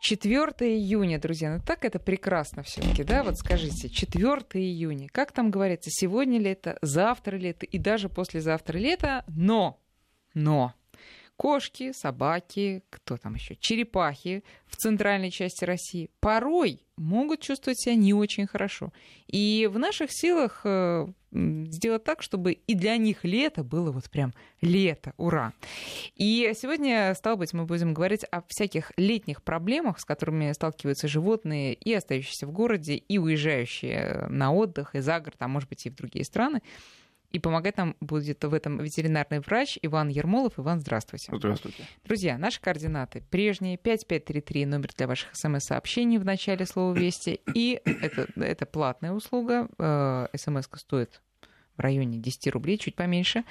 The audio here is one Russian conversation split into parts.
4 июня, друзья, ну так это прекрасно все-таки, да? Вот скажите, 4 июня, как там говорится, сегодня ли это, завтра ли это и даже послезавтра ли это, но, но кошки, собаки, кто там еще, черепахи в центральной части России порой могут чувствовать себя не очень хорошо. И в наших силах э, сделать так, чтобы и для них лето было вот прям лето, ура. И сегодня, стало быть, мы будем говорить о всяких летних проблемах, с которыми сталкиваются животные и остающиеся в городе, и уезжающие на отдых, и за город, а может быть и в другие страны. И помогать нам будет в этом ветеринарный врач Иван Ермолов. Иван, здравствуйте. Здравствуйте. Друзья, наши координаты прежние. 5533, номер для ваших смс-сообщений в начале слова «Вести». И это, это платная услуга. Э, смс стоит в районе 10 рублей, чуть поменьше.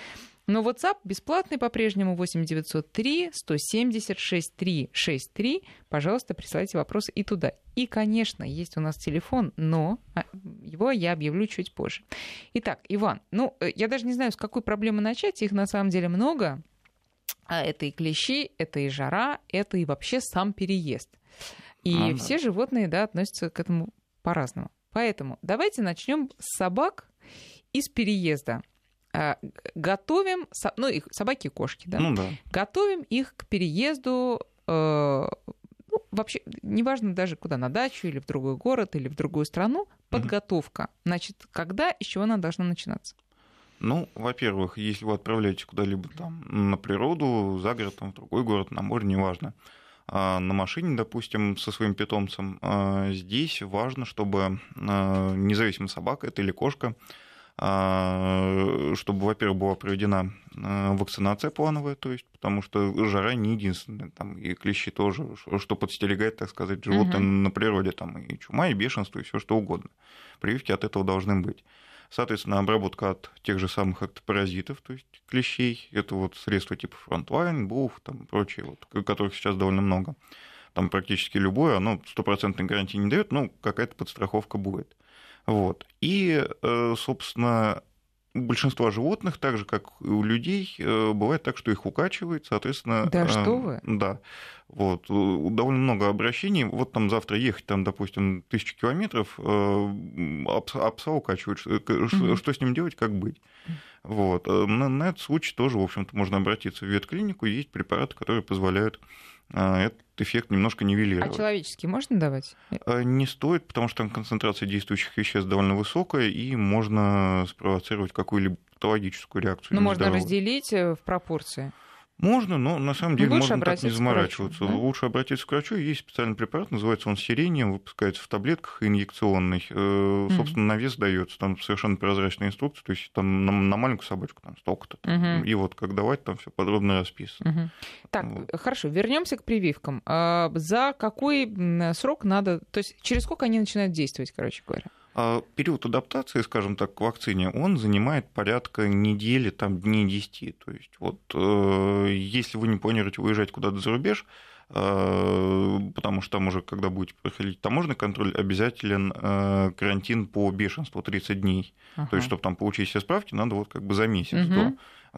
Но WhatsApp бесплатный по-прежнему 8903 176 363. Пожалуйста, присылайте вопросы и туда. И, конечно, есть у нас телефон, но а, его я объявлю чуть позже. Итак, Иван, ну, э, я даже не знаю, с какой проблемы начать. Их на самом деле много. А это и клещи, это и жара, это и вообще сам переезд. И а, все животные, да, относятся к этому по-разному. Поэтому давайте начнем с собак и с переезда. А, готовим, ну, их собаки и кошки, да? Ну, да. Готовим их к переезду э, ну, вообще, неважно даже куда, на дачу или в другой город, или в другую страну, подготовка. Угу. Значит, когда и с чего она должна начинаться? Ну, во-первых, если вы отправляете куда-либо там на природу, за город, там, в другой город, на море, неважно, а на машине, допустим, со своим питомцем, а, здесь важно, чтобы независимо собака это или кошка, чтобы, во-первых, была проведена а, вакцинация плановая, то есть, потому что жара не единственная, там и клещи тоже, что подстерегает, так сказать, животное угу. на природе, там и чума, и бешенство, и все что угодно. Прививки от этого должны быть. Соответственно, обработка от тех же самых эктопаразитов, то есть клещей, это вот средства типа Frontline, буф, там прочие, вот, которых сейчас довольно много. Там практически любое, оно стопроцентной гарантии не дает, но какая-то подстраховка будет. Вот. И, э, собственно, у большинства животных, так же как и у людей, э, бывает так, что их укачивает, соответственно... Да, что вы? Да. Вот. Довольно много обращений. Вот там завтра ехать, там, допустим, тысячи километров, а пса укачивают. Что, что с ним делать, как быть? Вот. На, на этот случай тоже, в общем-то, можно обратиться в ветклинику. Есть препараты, которые позволяют этот эффект немножко нивелировать. А человеческий можно давать? Э, не стоит, потому что там концентрация действующих веществ довольно высокая, и можно спровоцировать какую-либо патологическую реакцию. Ну, можно разделить э, в пропорции. Можно, но на самом деле можно так не заморачиваться. Врачу, да? Лучше обратиться к врачу. Есть специальный препарат, называется он сирением, выпускается в таблетках инъекционный. Mm-hmm. Собственно, на вес дается. Там совершенно прозрачная инструкция. То есть там на, на маленькую собачку там столько-то. Mm-hmm. И вот как давать, там все подробно расписано. Mm-hmm. Так, вот. хорошо, вернемся к прививкам. А, за какой срок надо, то есть через сколько они начинают действовать, короче говоря? А период адаптации, скажем так, к вакцине, он занимает порядка недели, там, дней 10. То есть вот э, если вы не планируете уезжать куда-то за рубеж, э, потому что там уже, когда будете проходить таможенный контроль, обязателен э, карантин по бешенству 30 дней. Ага. То есть, чтобы там получить все справки, надо вот как бы за месяц угу. до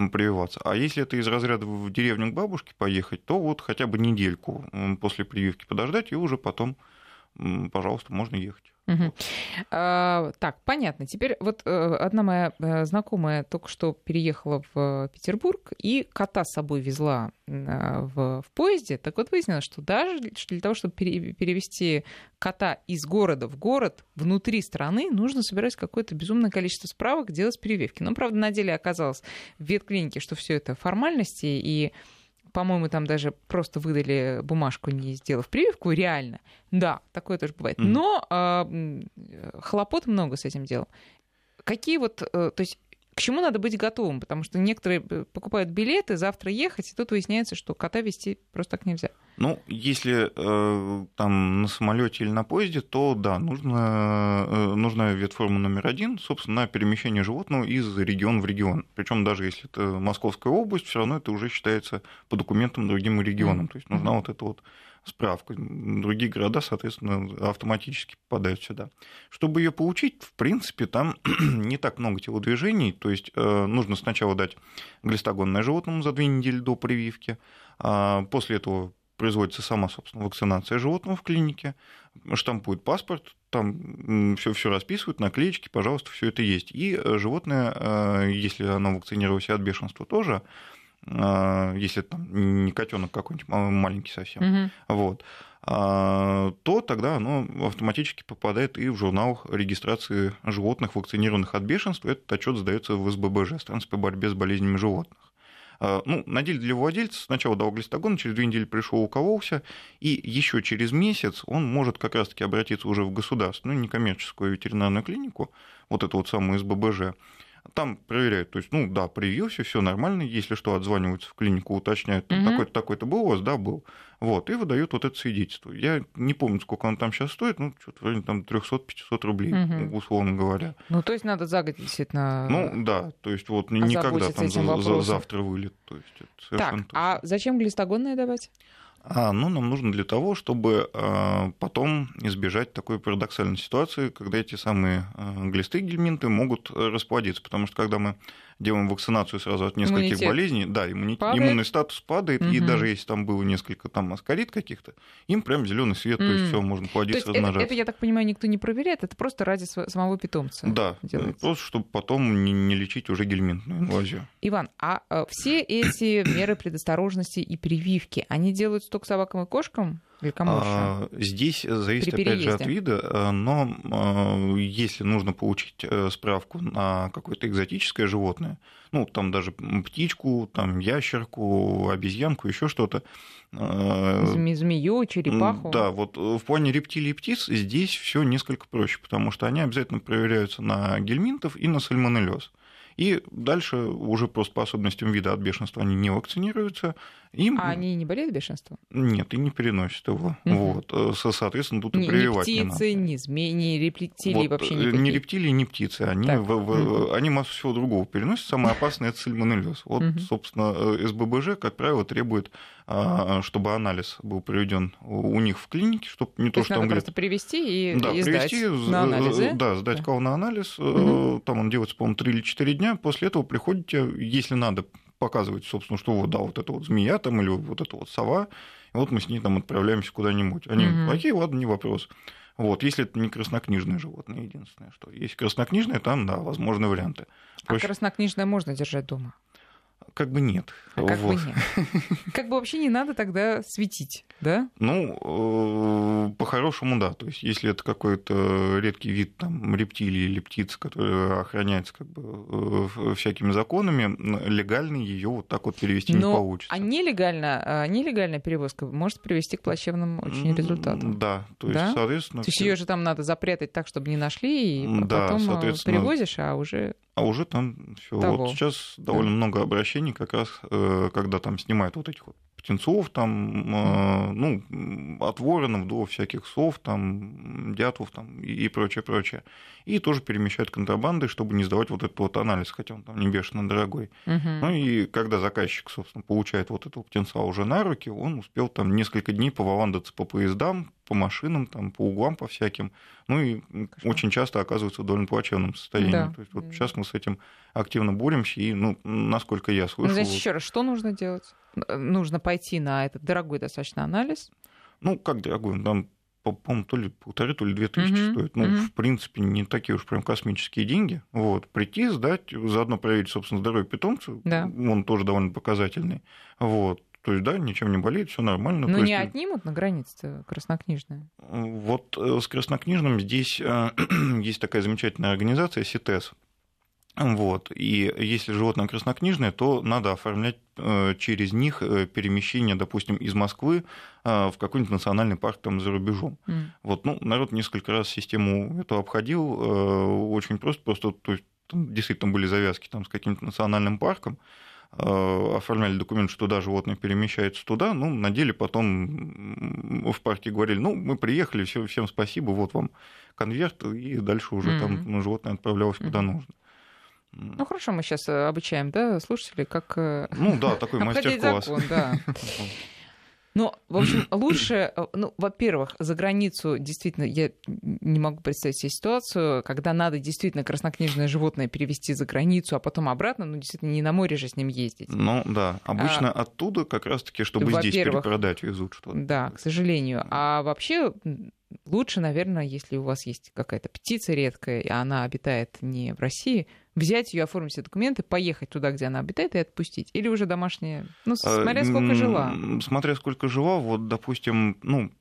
прививаться. А если это из разряда в деревню к бабушке поехать, то вот хотя бы недельку после прививки подождать, и уже потом, пожалуйста, можно ехать. Угу. А, так, понятно. Теперь вот э, одна моя э, знакомая только что переехала в Петербург и кота с собой везла в, в поезде. Так вот выяснилось, что даже для того, чтобы перевести кота из города в город внутри страны, нужно собирать какое-то безумное количество справок, делать прививки. Но, правда, на деле оказалось в ветклинике, что все это формальности и по-моему, там даже просто выдали бумажку, не сделав прививку, реально. Да, такое тоже бывает. Mm-hmm. Но э, хлопот много с этим делом. Какие вот, э, то есть к чему надо быть готовым? Потому что некоторые э, покупают билеты, завтра ехать, и тут выясняется, что кота вести просто так нельзя. Ну, если э, там на самолете или на поезде, то да, нужно, э, нужна ветформа номер один, собственно, на перемещение животного из региона в регион. Причем даже если это Московская область, все равно это уже считается по документам другим регионам. Mm-hmm. То есть нужна mm-hmm. вот эта вот справка. Другие города, соответственно, автоматически попадают сюда. Чтобы ее получить, в принципе, там не так много телодвижений. То есть э, нужно сначала дать глистогонное животному за две недели до прививки, а после этого производится сама, собственно, вакцинация животного в клинике, штампует паспорт, там все, все расписывают, наклеечки, пожалуйста, все это есть. И животное, если оно вакцинировалось от бешенства тоже, если там не котенок какой-нибудь маленький совсем, угу. вот, то тогда оно автоматически попадает и в журнал регистрации животных, вакцинированных от бешенства. Этот отчет сдается в СББЖ, Станция по борьбе с болезнями животных. Ну, на деле для владельца сначала дал глистогон, через две недели пришел, укололся, и еще через месяц он может как раз-таки обратиться уже в государственную некоммерческую ветеринарную клинику, вот эту вот самую СББЖ, там проверяют, то есть, ну да, привился, все нормально, если что, отзваниваются в клинику, уточняют, угу. такой-то, такой-то был у вас, да, был. Вот, и выдают вот это свидетельство. Я не помню, сколько оно там сейчас стоит, ну, что-то в районе там 300-500 рублей, угу. условно говоря. Ну, то есть надо загодя действительно Ну, да, то есть вот никогда там за, за завтра вылет. То есть это так, а зачем глистогонные давать? А, ну, нам нужно для того, чтобы э, потом избежать такой парадоксальной ситуации, когда эти самые э, глисты гельминты могут расплодиться. Потому что когда мы делаем вакцинацию сразу от нескольких иммунитет болезней, да, падает. иммунный статус падает, угу. и даже если там было несколько там аскарит каких-то, им прям зеленый свет, mm. то есть все можно плодиться, есть размножаться. Это, это, я так понимаю, никто не проверяет, это просто ради самого питомца. Да, делается. просто чтобы потом не, не лечить уже гельминтную инвазию. Иван, а, а все эти меры предосторожности и прививки, они делают только собакам и кошкам? А, здесь зависит, опять же, от вида, э, но э, если нужно получить э, справку на какое-то экзотическое животное, ну, там даже птичку, там ящерку, обезьянку, еще что-то. Змею, черепаху. Да, вот в плане рептилий и птиц здесь все несколько проще, потому что они обязательно проверяются на гельминтов и на сальмонеллез. И дальше уже просто по особенностям вида от бешенства они не вакцинируются. Им... А они не болеют бешенством? Нет, и не переносят его. Угу. Вот. Э, соответственно, тут ни, и прививать ни птицы, не надо. ни змеи, ни рептилии вот, вообще никакие? Ни рептилии, ни птицы. Они, в, в, угу. они массу всего другого переносят. Самое опасное – это сальмонеллез. Вот, угу. собственно, э, СББЖ, как правило, требует, чтобы анализ был проведен у них в клинике, чтобы не то, то что надо он говорит... просто привести и, да, и привести, сдать на анализы? Да, сдать да. кого на анализ. Угу. Там он делается, по-моему, 3 или 4 дня. После этого приходите, если надо, показывать, собственно, что вот, да, вот это вот змея там или вот это вот сова, и вот мы с ней там отправляемся куда-нибудь. Они, угу. окей, ладно, не вопрос. Вот, если это не краснокнижное животное, единственное, что. Если краснокнижное, там, да, возможны варианты. Проще... А краснокнижное можно держать дома? Как бы нет. А как вот. бы нет. Как бы вообще не надо тогда светить, да? Ну, э, по-хорошему, да. То есть, если это какой-то редкий вид там, рептилии или птицы, который охраняется как бы э, всякими законами, легально ее вот так вот перевести Но, не получится. А нелегально, а нелегальная перевозка может привести к плачевным очень результатам. Да, то есть, да? соответственно... То есть ее же там надо запрятать так, чтобы не нашли, и да, потом э, перевозишь, а уже а уже там все. Вот сейчас довольно да. много обращений, как раз э, когда там снимают вот этих вот птенцов, там, э, ну, от воронов до всяких сов, там, дятлов там, и прочее, прочее. И тоже перемещают контрабанды, чтобы не сдавать вот этот вот анализ, хотя он там не бешено дорогой. Угу. Ну и когда заказчик, собственно, получает вот этого птенца уже на руки, он успел там несколько дней поваландаться по поездам, по машинам, там, по углам, по всяким. Ну и Кошмар. очень часто оказывается в довольно плачевном состоянии. Да. То есть вот сейчас мы с этим активно боремся, и, ну, насколько я слышал... Ну, значит, еще раз, что нужно делать? Нужно пойти на этот дорогой достаточно анализ? Ну, как дорогой? Там по-моему, то ли полторы, то ли две тысячи mm-hmm. стоит. Ну, mm-hmm. в принципе, не такие уж прям космические деньги. Вот. Прийти, сдать, заодно проверить, собственно, здоровье питомца. Да. Он тоже довольно показательный. Вот. То есть, да, ничем не болеет, все нормально. Но То не есть... отнимут на границе краснокнижные? Вот э, с краснокнижным здесь э, есть такая замечательная организация СИТЕС. Вот. И если животное краснокнижное, то надо оформлять э, через них перемещение, допустим, из Москвы в какой-нибудь национальный парк там за рубежом. Mm. Вот, ну, народ несколько раз систему эту обходил, очень просто, просто то есть, действительно были завязки там с каким-то национальным парком, Э, оформляли документ, что да, животное перемещается туда, ну, на деле потом в парке говорили, ну, мы приехали, всем, спасибо, вот вам конверт, и дальше уже mm-hmm. там ну, животное отправлялось куда mm-hmm. нужно. Ну хорошо, мы сейчас обучаем, да, слушателей, как э, ну да, такой мастер-класс. да. Ну, в общем, лучше, э, ну, во-первых, за границу действительно, я не могу представить себе ситуацию, когда надо действительно краснокнижное животное перевести за границу, а потом обратно, ну, действительно, не на море же с ним ездить. Ну, да. Обычно а, оттуда как раз-таки, чтобы здесь перепродать, везут что-то. Да, к сожалению. А вообще лучше, наверное, если у вас есть какая-то птица редкая, и она обитает не в России, взять ее, оформить все документы, поехать туда, где она обитает, и отпустить? Или уже домашняя? Ну, а, смотря сколько жила. Смотря сколько жила, вот, допустим, ну,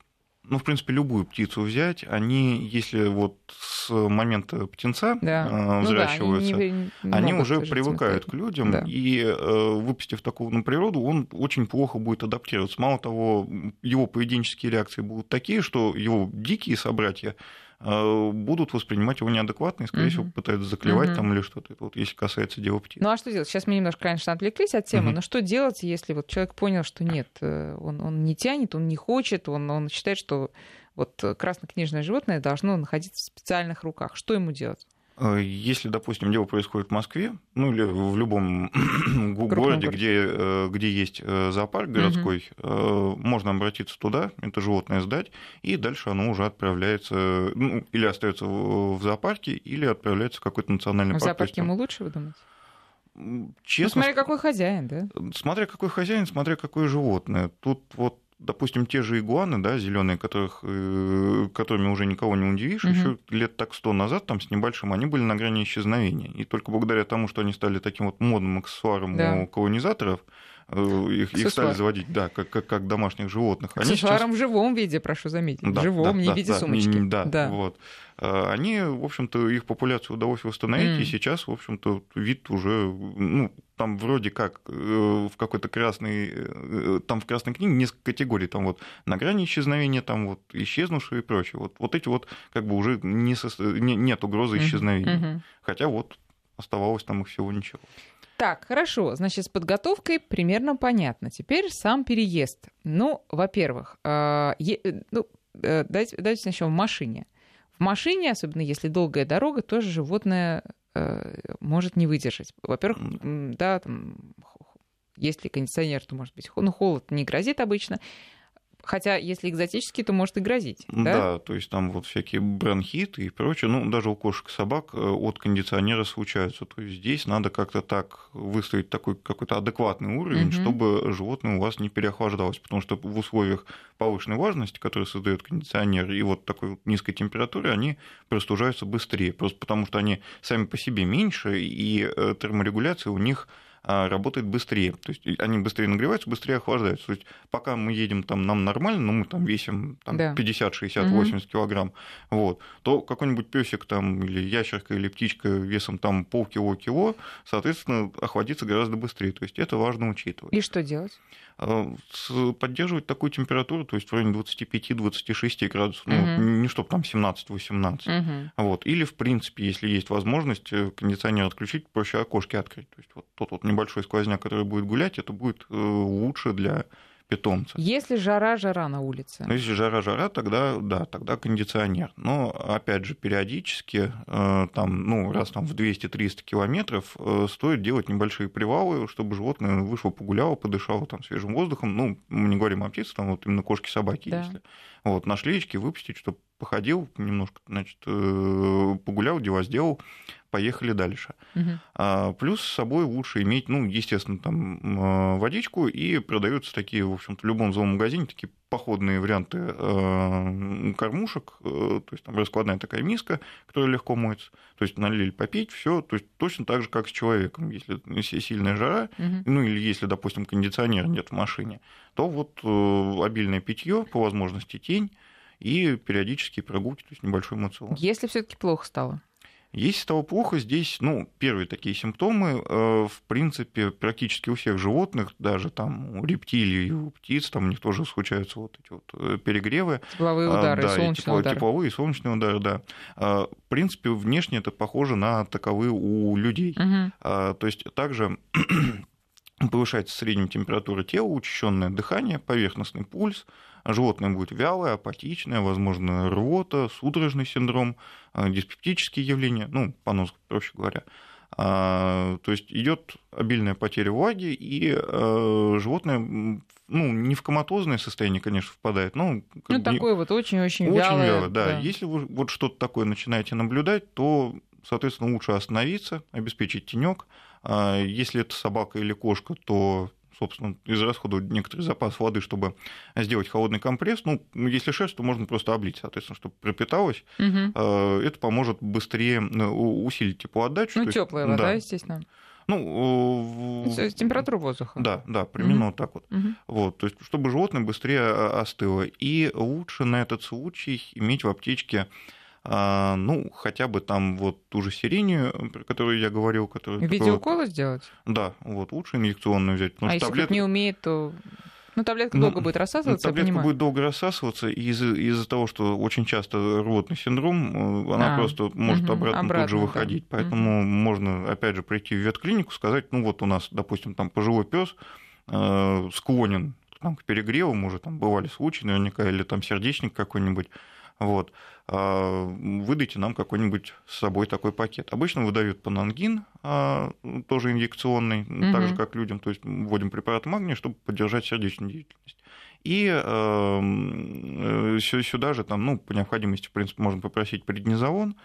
ну, в принципе, любую птицу взять, они, если вот с момента птенца да. э, взращиваются, ну, да, они, не, не они уже привыкают к людям, да. и э, выпустив такого на природу, он очень плохо будет адаптироваться. Мало того, его поведенческие реакции будут такие, что его дикие собратья Э, будут воспринимать его неадекватно и, скорее угу. всего, пытаются заклевать угу. там или что-то. Это вот если касается дела птиц. Ну а что делать? Сейчас мы немножко, конечно, отвлеклись от темы, угу. но что делать, если вот человек понял, что нет, э, он, он не тянет, он не хочет, он, он считает, что вот краснокнижное животное должно находиться в специальных руках. Что ему делать? Э, если, допустим, дело происходит в Москве, ну или в любом городе, где, э, где есть э, зоопарк городской, угу. можно обратиться туда, это животное сдать, и дальше оно уже отправляется, ну, или остается в зоопарке, или отправляется в какой-то национальный парк. В зоопарке ему лучше, вы думаете? Честно, ну, смотря какой хозяин, да? Смотря какой хозяин, смотря какое животное. Тут вот допустим, те же игуаны, да, зеленые, которых, э, которыми уже никого не удивишь, угу. еще лет так сто назад, там с небольшим, они были на грани исчезновения. И только благодаря тому, что они стали таким вот модным аксессуаром да. у колонизаторов, их, их стали заводить, да, как, как, как домашних животных. Они сейчас... в живом виде, прошу заметить. Да, в живом, да, не да, в виде да, сумочки. Не, да, да. Вот. Э, они, в общем-то, их популяцию удалось восстановить, mm. и сейчас, в общем-то, вид уже, ну, там вроде как э, в какой-то красной, там в красной книге несколько категорий, там вот на грани исчезновения, там вот исчезнувшие и прочее. Вот, вот эти вот как бы уже не со... не, нет угрозы исчезновения. Mm-hmm. Хотя вот оставалось там их всего ничего. Так, хорошо. Значит, с подготовкой примерно понятно. Теперь сам переезд. Ну, во-первых, э, э, ну, э, давайте, давайте начнем в машине. В машине, особенно если долгая дорога, тоже животное может не выдержать. Во-первых, да, там, если кондиционер, то может быть, ну, холод не грозит обычно. Хотя, если экзотический, то может и грозить. Да? да, то есть там вот всякие бронхиты и прочее. Ну, даже у кошек и собак э, от кондиционера случаются. То есть здесь надо как-то так выставить такой какой-то адекватный уровень, угу. чтобы животное у вас не переохлаждалось. Потому что в условиях повышенной влажности, которые создает кондиционер, и вот такой низкой температуры, они простужаются быстрее. Просто потому что они сами по себе меньше, и э, терморегуляция у них работает быстрее. То есть они быстрее нагреваются, быстрее охлаждаются. То есть пока мы едем там, нам нормально, но мы там весим там, да. 50, 60, угу. 80 килограмм, вот, то какой-нибудь песик там или ящерка или птичка весом там полкило-кило, соответственно, охладится гораздо быстрее. То есть это важно учитывать. И что делать? А, поддерживать такую температуру, то есть в районе 25-26 градусов, угу. ну, не чтобы там 17-18. Угу. Вот. Или, в принципе, если есть возможность э, кондиционер отключить, проще окошки открыть. То есть вот тот вот небольшой сквозняк, который будет гулять, это будет э, лучше для питомца. Если жара-жара на улице. Ну, если жара-жара, тогда да, тогда кондиционер. Но опять же, периодически, э, там, ну, раз там в 200-300 километров, э, стоит делать небольшие привалы, чтобы животное вышло, погуляло, подышало там свежим воздухом. Ну, мы не говорим о птицах, там вот именно кошки-собаки, да. если. Вот, на шлеечке выпустить, чтобы походил, немножко, значит, э, погулял, дела сделал, поехали дальше. Угу. А, плюс с собой лучше иметь, ну, естественно, там водичку, и продаются такие, в общем-то, в любом зоомагазине такие походные варианты э, кормушек, э, то есть там раскладная такая миска, которая легко моется, то есть налили попить, все, то есть точно так же, как с человеком, если сильная жара, угу. ну или если, допустим, кондиционера нет в машине, то вот обильное питье, по возможности тень, и периодические прогулки, то есть небольшой мацион. Если все-таки плохо стало? Если стало плохо, здесь, ну, первые такие симптомы, э, в принципе, практически у всех животных, даже там у рептилий, у птиц, там у них тоже случаются вот эти вот э, перегревы. Тепловые а, удары, да, солнечные тепло, удары. Тепловые и солнечные удары, да. А, в принципе, внешне это похоже на таковые у людей. Угу. То есть также повышается средняя температура тела, учащенное дыхание, поверхностный пульс, животное будет вялое, апатичное, возможно, рвота, судорожный синдром, э, диспептические явления, ну, понос, проще говоря. А, то есть идет обильная потеря влаги, и э, животное ну, не в коматозное состояние, конечно, впадает, но... Ну, такое вот очень-очень вялое. Очень вялое, да. да. Если вы вот что-то такое начинаете наблюдать, то, соответственно, лучше остановиться, обеспечить тенек. А если это собака или кошка, то собственно, израсходовать некоторый запас воды, чтобы сделать холодный компресс. Ну, если шерсть, то можно просто облить, соответственно, чтобы пропиталась. Угу. Это поможет быстрее ну, усилить теплоотдачу. Ну, теплая вода, да. естественно. Ну, в... температура воздуха. Да, да, примерно угу. вот так вот. Угу. вот. То есть, чтобы животное быстрее остыло. И лучше на этот случай иметь в аптечке ну, хотя бы там вот ту же сирению, про которую я говорил. Которую, в виде укола сделать? Да, вот, лучше инъекционную взять. А если таблетка... не умеет, то... Ну, таблетка ну, долго будет рассасываться, Таблетка будет долго рассасываться, и из- из-за того, что очень часто рвотный синдром, э, она а, просто может угу, обратно, обратно тут же выходить. Да. Поэтому угу. можно, опять же, прийти в ветклинику, сказать, ну, вот у нас, допустим, там пожилой пес э, склонен там, к перегреву, может, там бывали случаи наверняка, или там сердечник какой-нибудь, вот, а, выдайте нам какой-нибудь с собой такой пакет. Обычно выдают панангин, а, тоже инъекционный, угу. так же, как людям, то есть вводим препарат магния, чтобы поддержать сердечную деятельность. И э, сюда же, там, ну, по необходимости, в принципе, можно попросить преднизолон,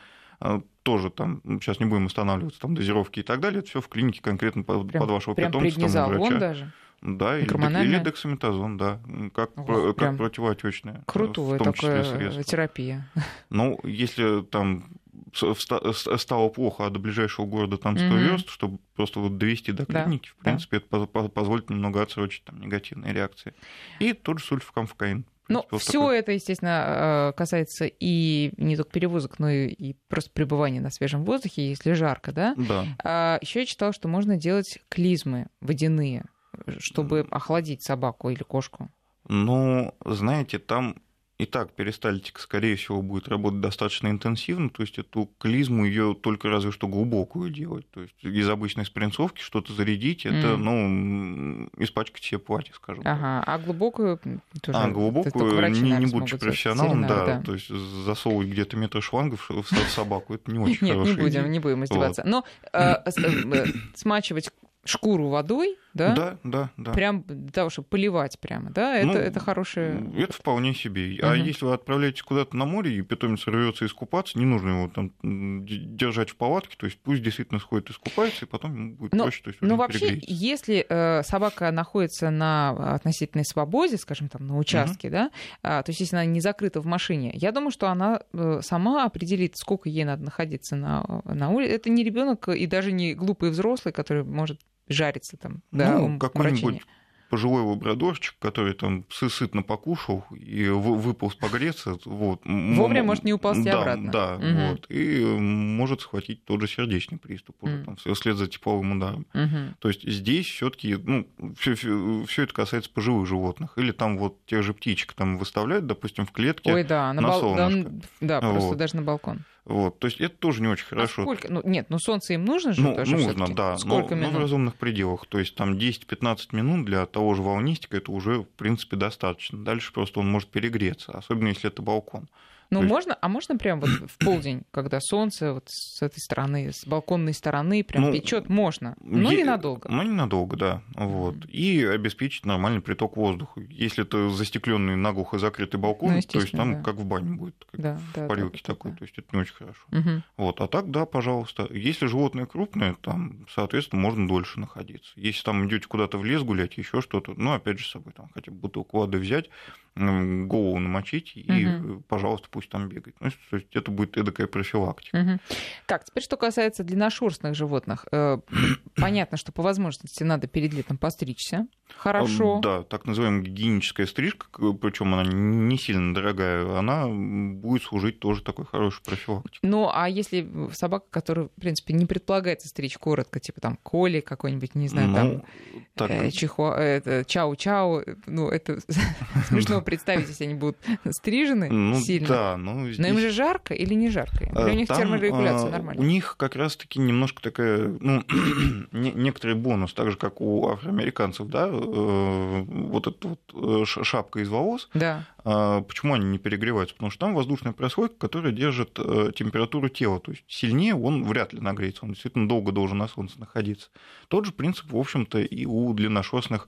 тоже там, сейчас не будем останавливаться, там дозировки и так далее, это все в клинике конкретно под, прям, под вашего прям питомца. Преднизолон там, даже? Да, или, или дексаметазон, да, как, Ого, как противоотечная. Крутая такая терапия. Ну, если там стало плохо, а до ближайшего города там 100 mm-hmm. верст, чтобы просто вот довести до клиники, да, в принципе, да. это позволит немного отсрочить там негативные реакции. И тот же сульфокамфкаин. Ну, все такой... это, естественно, э, касается и не только перевозок, но и, просто пребывания на свежем воздухе, если жарко, да? Да. А, еще я читала, что можно делать клизмы водяные чтобы охладить собаку или кошку? Ну, знаете, там и так перистальтика, скорее всего, будет работать достаточно интенсивно, то есть эту клизму ее только разве что глубокую делать. То есть из обычной спринцовки что-то зарядить, это, mm. ну, испачкать себе платье, скажем ага. так. А глубокую тоже А глубокую, не, не будучи профессионалом, да, да, то есть засовывать где-то метр шлангов в собаку, это не очень Нет, не будем, не будем издеваться. Но э, э, смачивать шкуру водой, да? Да, да, да. Прям для того, чтобы поливать прямо, да? Это, ну, это хорошее... Это вполне себе. Угу. А если вы отправляетесь куда-то на море, и питомец рвется искупаться, не нужно его там держать в палатке, то есть пусть действительно сходит искупается, и потом ему будет но, проще. То есть но вообще, если э, собака находится на относительной свободе, скажем, там, на участке, угу. да, а, то есть если она не закрыта в машине, я думаю, что она э, сама определит, сколько ей надо находиться на, на улице. Это не ребенок и даже не глупый взрослый, который может жарится там. Ну, какой-нибудь пожилой лабрадорчик, который там сытно покушал и выполз погреться. Вот. Вовремя может не упасть да, обратно. Да, угу. вот. И может схватить тот же сердечный приступ уже, угу. там, вслед за тепловым ударом. Угу. То есть здесь все таки ну, все это касается пожилых животных. Или там вот тех же птичек там выставляют, допустим, в клетке Ой, да, на, на бал... солнышко. Да, да вот. просто даже на балкон. Вот, то есть это тоже не очень хорошо. А сколько? Ну, нет, ну солнце им нужно же ну, тоже Нужно, да, сколько но, минут? но в разумных пределах. То есть там 10-15 минут для того же волнистика это уже, в принципе, достаточно. Дальше просто он может перегреться, особенно если это балкон. Ну, есть... можно, а можно прям вот в полдень, когда солнце вот с этой стороны, с балконной стороны прям ну, печет, можно, но е... ненадолго. Ну, ненадолго, да. Вот. И обеспечить нормальный приток воздуха. Если это застекленный наглухо закрытый балкон, ну, то есть там да. как в бане будет, как да, в да, парилке да, такой, да. то есть это не очень хорошо. Mm-hmm. Вот. А так, да, пожалуйста. Если животное крупное, там, соответственно, можно дольше находиться. Если там идете куда-то в лес гулять, еще что-то, ну, опять же, с собой там хотя бы бутылку воды взять, голову намочить, и, угу. пожалуйста, пусть там бегает. Ну, то есть это будет эдакая профилактика. Угу. Так, теперь что касается длинношерстных животных. Э, понятно, что по возможности надо перед летом постричься. Хорошо. Да, так называемая гигиеническая стрижка, причем она не сильно дорогая, она будет служить тоже такой хорошей профилактикой. Ну, а если собака, которая, в принципе, не предполагается стричь коротко, типа там коли какой-нибудь, не знаю, ну, там так... э, чихуа, это, чау-чау, ну, это смешно представить, если они будут стрижены Ну сильно. да, ну Но им здесь- же жарко или не жарко? Или у Э, них там, терморегуляция э, нормальная? У них как раз-таки немножко такая, ну, не- некоторый бонус, так же, как у афроамериканцев, да, э, вот эта вот шапка из волос, Да. а почему они не перегреваются? Потому что там воздушная прослойка, которая держит температуру тела, то есть сильнее он вряд ли нагреется, он действительно долго должен на солнце находиться. Тот же принцип, в общем-то, и у длинношерстных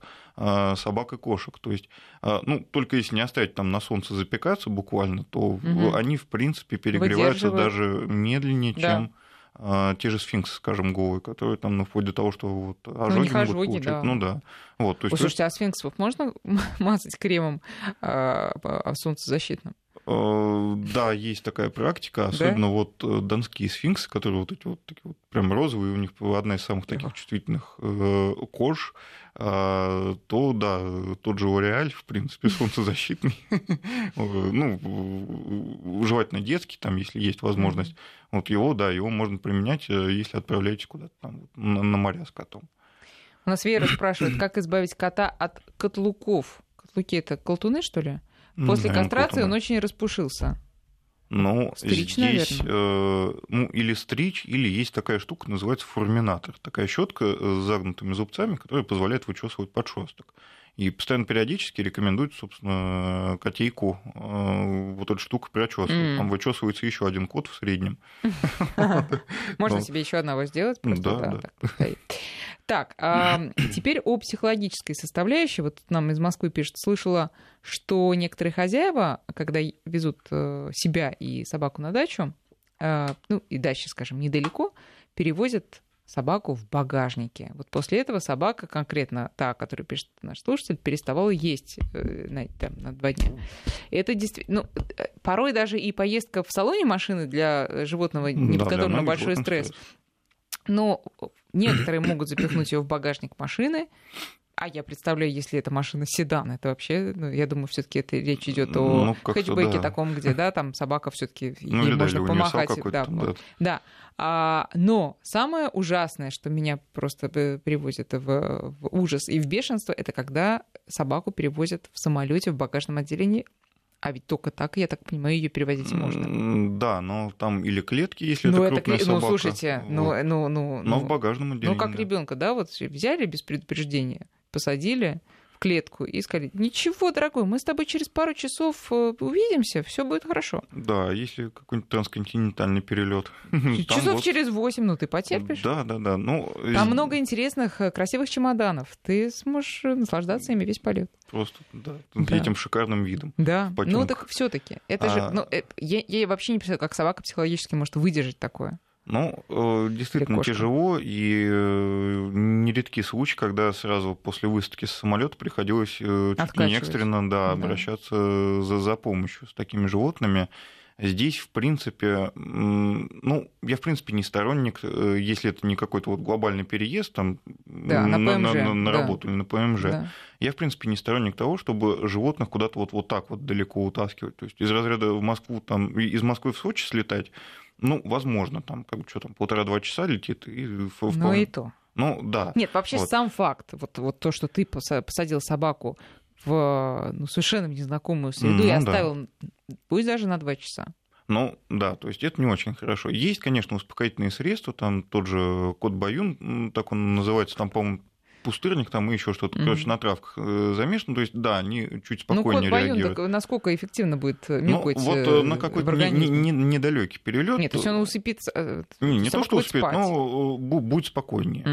собак и кошек. То есть, э, ну, только если не оставить там на солнце запекаться буквально, то Мгм. они, в принципе, перегреваются даже медленнее, Да. чем э, те же сфинксы, скажем, голые, которые там, ну, вплоть до того, что вот ожоги могут ожоги, получать. да. Ну да. Вот, то Ой, есть слушайте, а сфинксов можно мазать кремом а, а, солнцезащитным? Э, Да, есть такая практика, особенно вот э, донские сфинксы, которые вот эти вот такие вот прям розовые, у них одна из самых таких Ага. чувствительных э, кож, а, то да, тот же Ореаль, в принципе, солнцезащитный, ну, желательно детский, там, если есть возможность, вот его, да, его можно применять, если отправляетесь куда-то там на моря с котом. У нас Вера спрашивает, как избавить кота от котлуков? Котлуки это колтуны, что ли? После кастрации он очень распушился. Ну, Стричь, здесь, наверное. э, ну, или стричь, или есть такая штука, называется форминатор. Такая щетка с загнутыми зубцами, которая позволяет вычесывать подшерсток. И постоянно периодически рекомендуют, собственно, котейку э, вот эту штуку прочесывать. М. Там вычесывается еще один кот в среднем. Можно Ну. себе еще одного сделать? Просто, Да, да, так а, теперь о психологической составляющей. Вот нам из Москвы пишет, слышала, что некоторые хозяева, когда везут э, себя и собаку на дачу, э, ну и дача, скажем, недалеко, перевозят собаку в багажнике. Вот после этого собака, конкретно та, которую пишет наш слушатель, переставала есть э, на, там, на два дня. И это действительно... Ну, э, порой даже и поездка в салоне машины для животного Да, неподготовленного для многих большой животных стресс. Но некоторые могут запихнуть ее в багажник машины, а я представляю, если это машина седан, это вообще, ну, я думаю, все-таки это речь идет о Ну, хэтчбеке да. таком, где, да, там собака все-таки Ну, ей можно помахать. Да, да. Да. А, но самое ужасное, что меня просто приводит в, в ужас и в бешенство, это когда собаку перевозят в самолете в багажном отделении. А ведь только так, я так понимаю, ее перевозить можно. Да, но там или клетки, если ну, это это, крупная кли- ну, собака. слушайте, ну, вот. э, ну, ну, Но ну, в багажном отделении. ну, как да. ребенка, да, вот взяли без предупреждения, посадили в клетку и сказали, ничего, дорогой, мы с тобой через пару часов э, увидимся, все будет хорошо. Да, если какой-нибудь трансконтинентальный перелет. Часов через восемь, ну, ты потерпишь. Да, да, да. Ну, Там много интересных, э, красивых чемоданов. Ты сможешь э, наслаждаться ими весь полет. Просто, да, Да. этим шикарным видом. Да. Ну так все-таки. Это же. А- Ну, э, я, я вообще не представляю, как собака психологически может выдержать такое. Ну, э, действительно тяжело, и э, нередки случаи, когда сразу после высадки с самолета приходилось э, чуть ли не экстренно да, Да. обращаться за, за помощью с такими животными. Здесь, в принципе, ну, я, в принципе, не сторонник, э, если это не какой-то вот глобальный переезд там, Да, на на, ПМЖ, на- на да. работу или на ПМЖ, Да. я, в принципе, не сторонник того, чтобы животных куда-то вот, вот так вот далеко утаскивать. То есть из разряда в Москву, там, из Москвы в Сочи слетать, ну, возможно, там, как бы, что там, полтора-два часа летит, и Ну вполне- и то. Ну, да. Нет, вообще Вот. сам факт, вот, вот то, что ты поса- посадил собаку в ну, совершенно незнакомую среду и Ну да. оставил, пусть даже на два часа. Ну, да, то есть это не очень хорошо. Есть, конечно, успокоительные средства, там тот же кот Баюн, так он называется, там, по-моему, пустырник там и еще что-то, Мгм. короче, на травках э, замешано. То есть, да, они чуть Ну, спокойнее Баюн, реагируют. так насколько эффективно будет э, Ну, вот э, на какой-то не- не- не- недалекий перелет. Нет, то есть он усыпится. э, Не, не то, что успеет, спать. но бу- будет спокойнее.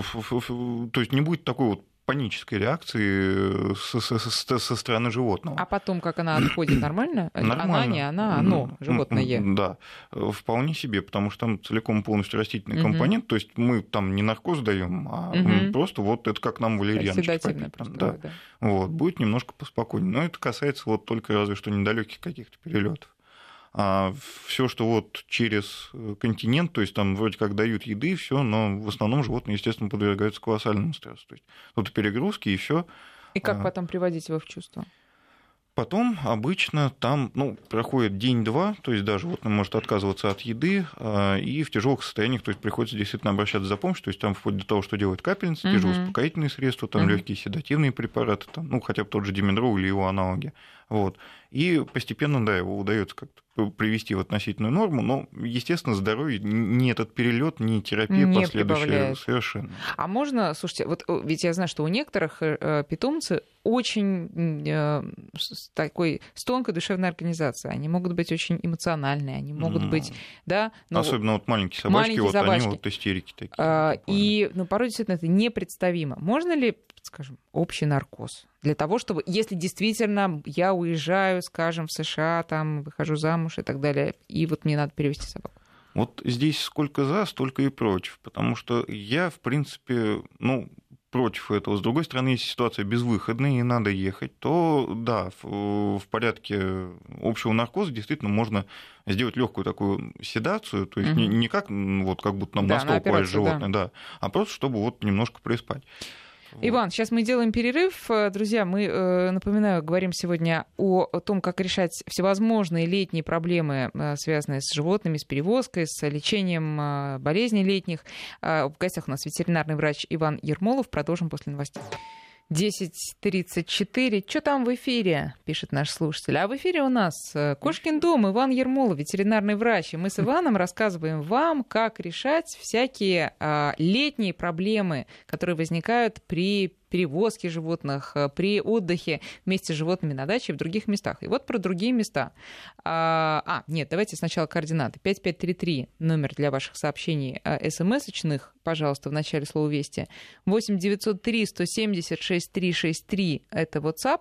Ф- То есть не будет такой вот панической реакции э, со, со- со- со стороны животного. А потом, как она отходит, нормально? Она Нормально. не она, оно, М, животное. Да, э, вполне себе, потому что там целиком полностью растительный Мгм. компонент, то есть мы там не наркоз даем, а м, просто вот это как нам валерьяночки попить, просто. да. да. Вот, будет немножко поспокойнее. Но это касается вот только разве что недалеких каких-то перелетов. А все, что вот через э, континент, то есть там вроде как дают еды, все, но в основном животные, естественно, подвергаются колоссальному стрессу. То есть тут перегрузки и все. И как А. потом приводить его в чувство? Потом обычно там ну, проходит день-два, то есть даже вот он может отказываться от еды, э, и в тяжелых состояниях то есть приходится действительно обращаться за помощью, то есть там вплоть до того, что делают капельницы, те же успокоительные средства, там uh-huh. легкие седативные препараты, там, ну хотя бы тот же димедрол или его аналоги. Вот. И постепенно, да, его удается как-то привести в относительную норму, но, естественно, здоровье не этот перелет, не терапия не последующая прибавляет. совершенно. А можно, слушайте, вот ведь я знаю, что у некоторых э, питомцы очень э, с такой с тонкой душевной организацией. Они могут быть очень эмоциональные, они могут mm. быть, да. Ну, Особенно вот маленькие собачки, маленькие вот собачки. они вот истерики такие. А, и, ну, порой действительно это непредставимо. Можно ли скажем, общий наркоз. Для того, чтобы, если действительно я уезжаю, скажем, в США, там, выхожу замуж и так далее, и вот мне надо перевести собаку. Вот здесь сколько за, столько и против. Потому что я, в принципе, ну, против этого. С другой стороны, если ситуация безвыходная и надо ехать, то да, в, в порядке общего наркоза действительно можно сделать легкую такую седацию, то есть угу. не, не как вот как будто нам да, на стол животное, да. да, а просто чтобы вот немножко приспать. Иван, сейчас мы делаем перерыв. Э, друзья, мы, э, напоминаю, говорим сегодня о том, как решать всевозможные летние проблемы, э, связанные с животными, с перевозкой, с лечением болезней летних. В гостях у нас ветеринарный врач Иван Ермолов. Продолжим после новостей. 10.34. Что там в эфире? Пишет наш слушатель. А в эфире у нас э, Кошкин дом, Иван Ермолов, ветеринарный врач. И мы с Иваном рассказываем вам, как решать всякие а, летние проблемы, которые возникают при перевозки животных, э, при отдыхе вместе с животными на даче и в других местах. И вот про другие места. А, а нет, давайте сначала координаты. 5533 номер для ваших сообщений э, смс-очных, пожалуйста, в начале слова «Вести». 8 903 176 363 — это WhatsApp.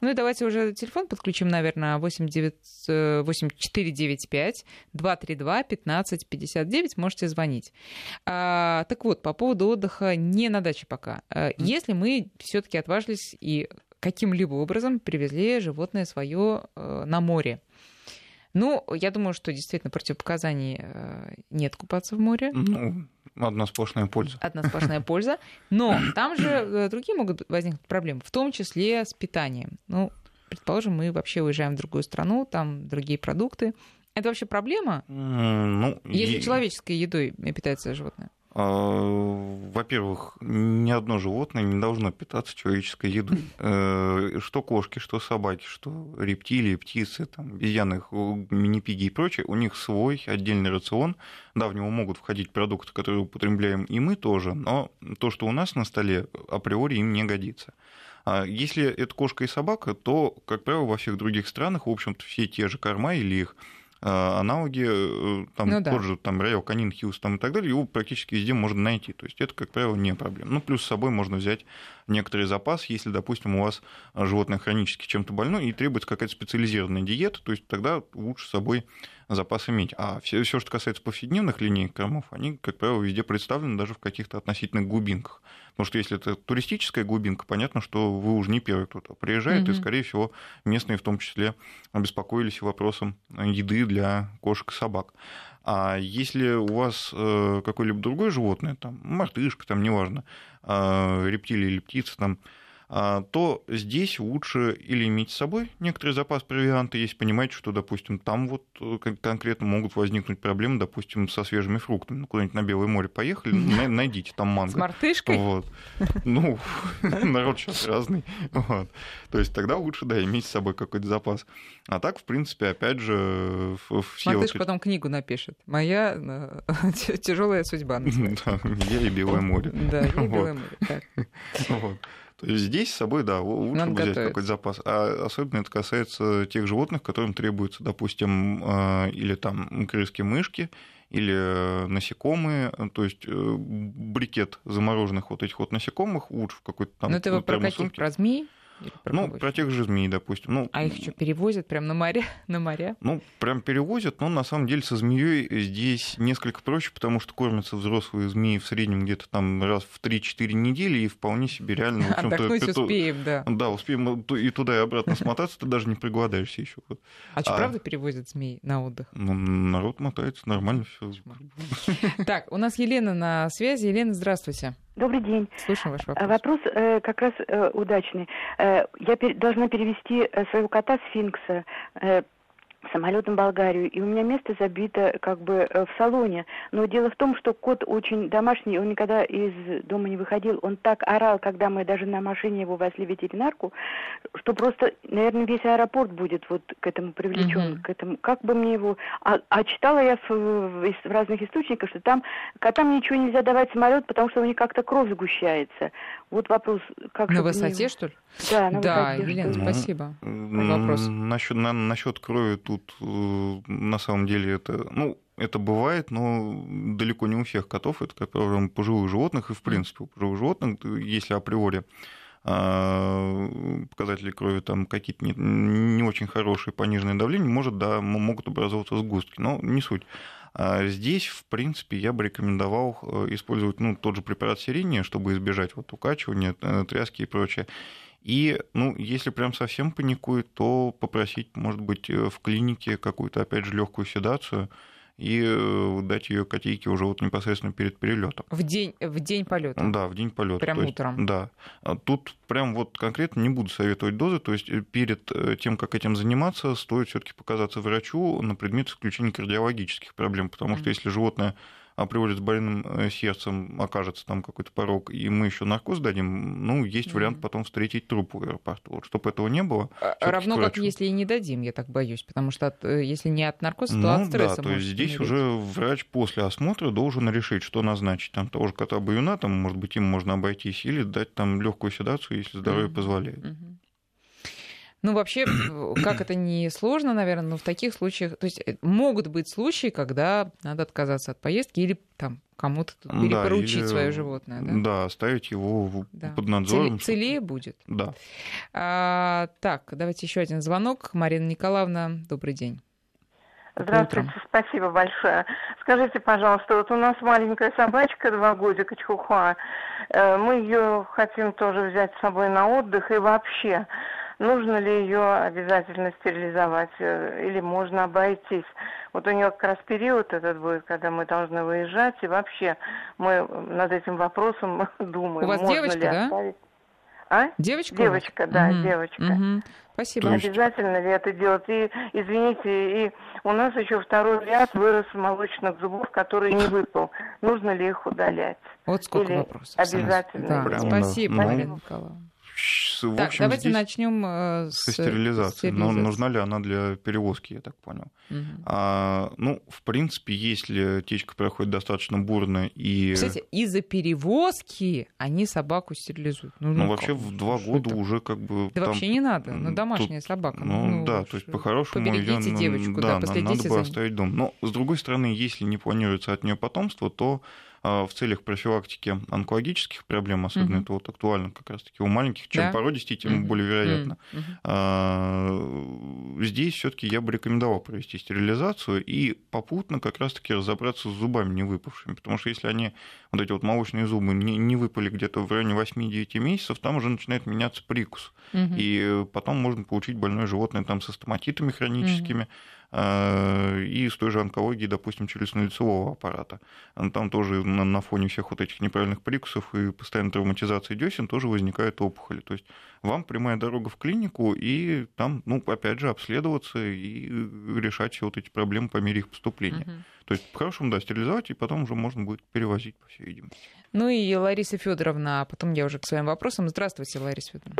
Ну и давайте уже телефон подключим, наверное, 8495 232 15 59. Можете звонить. А, так вот, по поводу отдыха не на даче пока. А, если мы все-таки отважились и каким-либо образом привезли животное свое э, на море. Ну, я думаю, что действительно противопоказаний э, нет купаться в море. Ну, одна сплошная польза. Одна сплошная польза. Но там же э, другие могут возникнуть проблемы, в том числе с питанием. Ну, предположим, мы вообще уезжаем в другую страну, там другие продукты. Это вообще проблема? Ну, если и... человеческой едой питается животное? А, во-первых, ни одно животное не должно питаться человеческой едой. Э, что кошки, что собаки, что рептилии, птицы, там, обезьяны, мини-пиги и прочее, у них свой отдельный рацион. Да, в него могут входить продукты, которые употребляем и мы тоже, но то, что у нас на столе, априори им не годится. А если это кошка и собака, то, как правило, во всех других странах, в общем-то, все те же корма или их аналоги, э, там ну, да. тот же там Canin Hughes там, и так далее, его практически везде можно найти. То есть это, как правило, не проблема. Ну, плюс с собой можно взять некоторый запас, если, допустим, у вас животное хронически чем-то больное и требуется какая-то специализированная диета, то есть тогда лучше с собой запас иметь. А все, все, что касается повседневных линеек кормов, они, как правило, везде представлены даже в каких-то относительных глубинках. Потому что если это туристическая глубинка, понятно, что вы уже не первый кто-то приезжает, mm-hmm. и, скорее всего, местные в том числе обеспокоились вопросом еды для кошек и собак. А если у вас э, какое-либо другое животное, там мартышка, там неважно, э, рептилия или птица, там то здесь лучше или иметь с собой некоторый запас провианта, если понимаете, что, допустим, там вот э, конкретно могут возникнуть проблемы, допустим, со свежими фруктами. Ну, куда-нибудь на Белое море поехали, найдите там манго. С мартышкой? Вот. Ну, народ сейчас разный. Вот. То есть тогда лучше, да, иметь с собой какой-то запас. А так, в принципе, опять же, все... Мартышка вот... потом книгу напишет. Моя э, тяжелая судьба. Да, я и Белое море. Да, и Белое море. Вот. То есть здесь с собой, да, лучше Надо взять готовить. какой-то запас. А особенно это касается тех животных, которым требуется, допустим, э, или там крыски-мышки, или насекомые, то есть э, брикет замороженных вот этих вот насекомых лучше в какой-то там... Ну, это вы про каких? Про змей? Про ну, про тех же змей, допустим. Ну, а их что, перевозят прямо на море? на море? Ну, прям перевозят, но на самом деле со змеей здесь несколько проще, потому что кормятся взрослые змеи в среднем где-то там раз в 3-4 недели, и вполне себе реально... В Отдохнуть питу... успеем, да. Да, успеем и туда, и обратно смотаться, ты даже не приголодаешься еще. А что, а... правда перевозят змей на отдых? Ну, народ мотается, нормально все. Так, у нас Елена на связи. Елена, здравствуйте. Добрый день. Слушаем ваш вопрос. Вопрос э, как раз э, удачный. Э, я пер- должна перевести э, своего кота сфинкса э, самолетом в Болгарию, и у меня место забито как бы э, в салоне. Но дело в том, что кот очень домашний, он никогда из дома не выходил. Он так орал, когда мы даже на машине его возли в ветеринарку, что просто, наверное, весь аэропорт будет вот к этому привлечен, Мгм. к этому. Как бы мне его... А, а читала я в, в- из- в разных источниках, что там котам ничего нельзя давать в самолет, потому что у них как-то кровь сгущается. Вот вопрос, как На мне высоте, его- что ли? Да, на Да, высоте. Елена, что- Ну, спасибо. Вопрос. Насчет, на, насчет крови тут э, на самом деле это, ну, это бывает, но далеко не у всех котов. Это, как правило, пожилых животных. И, в принципе, у пожилых животных, если априори а, показатели крови там какие-то не, не очень хорошие, пониженное давление, может, да, могут образовываться сгустки, но не суть. А Здесь, в принципе, я бы рекомендовал э, использовать ну, тот же препарат сирения, чтобы избежать вот укачивания, э, тряски и прочее. И, ну, если прям совсем паникует, то попросить, может быть, э, в клинике какую-то, опять же, легкую седацию и э, дать ее котейке уже вот непосредственно перед перелетом. В день, в день полета. Да, в день полета. Прям То есть, утром. Да. А Тут прям вот конкретно не буду советовать дозы, то есть э, перед тем, как этим заниматься, стоит все-таки показаться врачу на предмет исключения кардиологических проблем, потому что Мгм. если животное априори с больным э, сердцем окажется там какой-то порог, и мы еще наркоз дадим, ну, есть вариант потом встретить труп в аэропорту. Вот, чтобы этого не было. А, Равно как если и не дадим, я так боюсь, потому что от, э, если не от наркоза, то Ну от стресса да, то есть здесь умереть. уже врач после осмотра должен решить, что назначить. Там того же кота баюна, там, может быть, им можно обойтись, или дать там легкую седацию, если здоровье Мгм. позволяет. Мгм. Ну, вообще, как это не сложно, наверное, но в таких случаях, то есть э, могут быть случаи, когда надо отказаться от поездки или там кому-то тут Да, перепоручить или- свое животное, да? Да, оставить его в- Да. под надзором. Целе- целее будет. Да. А, так, давайте еще один звонок. Марина Николаевна, добрый день. Здравствуйте, спасибо большое. Скажите, пожалуйста, вот у нас маленькая собачка, два годика, Чхухуа. Э, Мы ее хотим тоже взять с собой на отдых. И вообще, нужно ли ее обязательно стерилизовать э, или можно обойтись? Вот у нее как раз период этот будет, когда мы должны выезжать. И вообще, мы над этим вопросом думаем. У вас можно девочка, ли да? оставить. А? Девочка? Девочка, да, Мгм, девочка. мгм. Спасибо. Есть- Обязательно ли это делать? И, извините, и у нас еще второй ряд вырос молочных зубов, который не выпал. Нужно ли их удалять? Вот сколько или вопросов. обязательно. Да, Прям, спасибо, Марина Николаевна. В Так, общем, давайте здесь начнем э, с со стерилизацией. Но стерилизации. нужна ли она для перевозки, я так понял. Мгм. А, ну, в принципе, если течка проходит достаточно бурно и... Кстати, из-за перевозки они собаку стерилизуют. Ну, Ну, ну вообще в два года это? уже как бы... Да там- вообще не надо, ну домашняя тут- собака. Ну, да, то есть по-хорошему поберегите ну, девочку, да, да, последите надо за бы оставить дом. Но, с другой стороны, если не планируется от нее потомство, то в целях профилактики онкологических проблем, особенно Мгм. это вот актуально как раз-таки у маленьких, чем Да. породистей, тем Мгм. более вероятно. А, Здесь все-таки я бы рекомендовал провести стерилизацию и попутно как раз-таки разобраться с зубами не выпавшими, потому что если они, вот эти вот молочные зубы, не, не выпали где-то в районе 8-9 месяцев, там уже начинает меняться прикус. Мгм. И потом можно получить больное животное там со стоматитами хроническими э, и с той же онкологией, допустим, челюстно-лицевого аппарата. Там тоже на, фоне всех вот этих неправильных прикусов и постоянной травматизации десен тоже возникают опухоли. То есть вам прямая дорога в клинику, и там, ну, опять же, обследоваться и решать все вот эти проблемы по мере их поступления. Мгм. То есть, по-хорошему, да, стерилизовать, и потом уже можно будет перевозить, по всей видимости. Ну и Лариса Федоровна, а потом я уже к своим вопросам. Здравствуйте, Лариса Федоровна.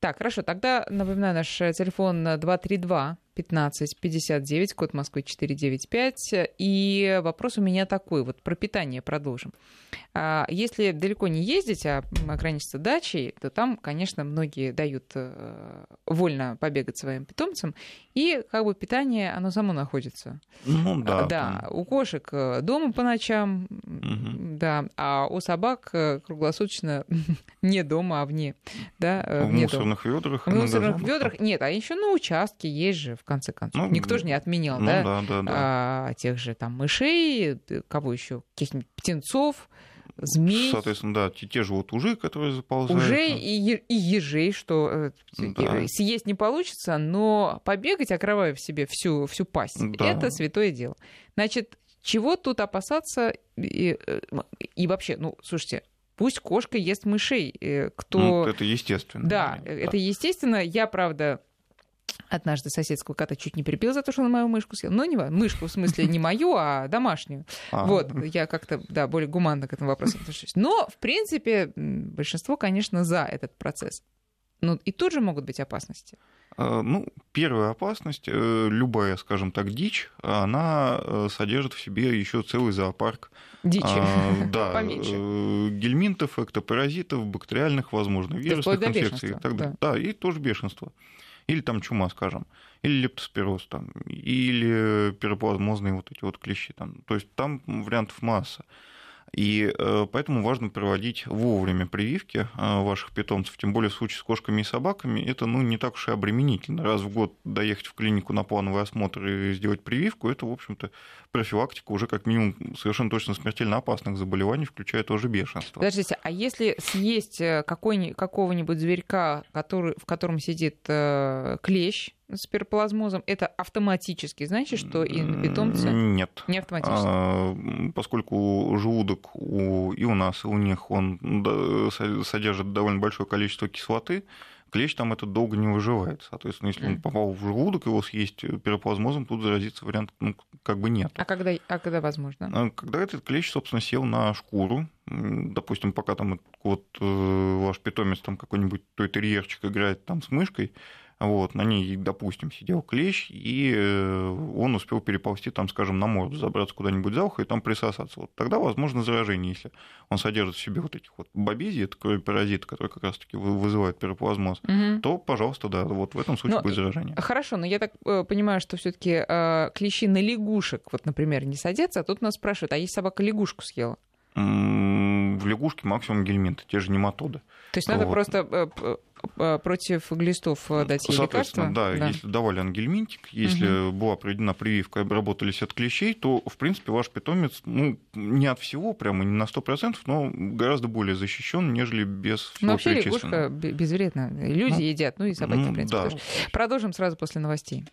Так, хорошо, тогда напоминаю, наш телефон 232 15 59, код Москвы 495. И вопрос у меня такой, вот про питание продолжим. А, Если далеко не ездить, а ограничиться дачей, то там, конечно, многие дают э, вольно побегать своим питомцам, и как бы питание, оно само находится. Ну, да. А, Да, у кошек э, дома по ночам, Мгм. да, а у собак э, круглосуточно не дома, а вне, да, В вне дома. мусорных ведрах. В мусорных ведрах нет, а еще на участке есть же, в конце концов. Ну, Никто же не отменял, Ну да, да, да, да. а, тех же там мышей, кого еще, каких-нибудь птенцов, змей, Соответственно, да, те, те же вот ужи, которые заползают. ужей ну, и, и ежей, что э, Да. съесть не получится, но побегать, окрывая в себе всю, всю пасть, Да. это святое дело. Значит, чего тут опасаться? И, э, и вообще, ну, слушайте, пусть кошка ест мышей. Э, кто... Ну, это естественно. Да, да, это естественно. Я, правда, Однажды соседского кота чуть не припил за то, что он мою мышку съел. Но не мышку, в смысле, не мою, а домашнюю. А. Вот, я как-то, да, более гуманно к этому вопросу отношусь. Но, в принципе, большинство, конечно, за этот процесс. Ну, и тут же могут быть опасности. А, ну, первая опасность, э, любая, скажем так, дичь, она э, содержит в себе еще целый зоопарк. Дичи. А, да, Поменьше. Э, гельминтов, эктопаразитов, бактериальных, возможно, вирусных инфекций. И так далее. Да. да, и тоже бешенство или там чума, скажем, или лептоспироз, там, или пироплазмозные вот эти вот клещи. Там. То есть там вариантов масса. И э, поэтому важно проводить вовремя прививки э, ваших питомцев, тем более в случае с кошками и собаками, это ну, не так уж и обременительно. Раз в год доехать в клинику на плановый осмотр и сделать прививку, это, в общем-то, профилактика уже как минимум совершенно точно смертельно опасных заболеваний, включая тоже бешенство. Подождите, а если съесть э, какого-нибудь зверька, который, в котором сидит клещ, с пироплазмозом, это автоматически значит, что и на питомце? Нет. Не автоматически. А, поскольку желудок у, и у нас, и у них, он содержит довольно большое количество кислоты, клещ там этот долго не выживает. Соответственно, если он попал в желудок, его съесть пироплазмозом, тут заразиться вариант ну, как бы нет. А когда, а когда возможно? А, когда этот клещ, собственно, сел на шкуру, допустим, пока там вот э, ваш питомец там какой-нибудь той терьерчик играет там с мышкой, вот, на ней, допустим, сидел клещ, и э, он успел переползти, там, скажем, на морду, забраться куда-нибудь за ухо и там присосаться. Вот тогда возможно заражение, если он содержит в себе вот этих вот бобези, это кровь паразит, который как раз-таки вызывает пироплазмоз, угу. то, пожалуйста, да, вот в этом случае но, будет заражение. Хорошо, но я так э, понимаю, что все таки э, клещи на лягушек, вот, например, не садятся, а тут нас спрашивают, а если собака лягушку съела? В лягушке максимум гельминты, те же нематоды. То есть надо вот. просто Э, против глистов э, дать ей лекарства? Да, да, если давали ангельминтик, если угу. была проведена прививка и обработались от клещей, то, в принципе, ваш питомец, ну, не от всего, прямо не на 100%, но гораздо более защищен, нежели без всего Но вообще лягушка безвредна. Люди ну, едят, ну и собаки, ну, в принципе, да. тоже. Продолжим сразу после новостей.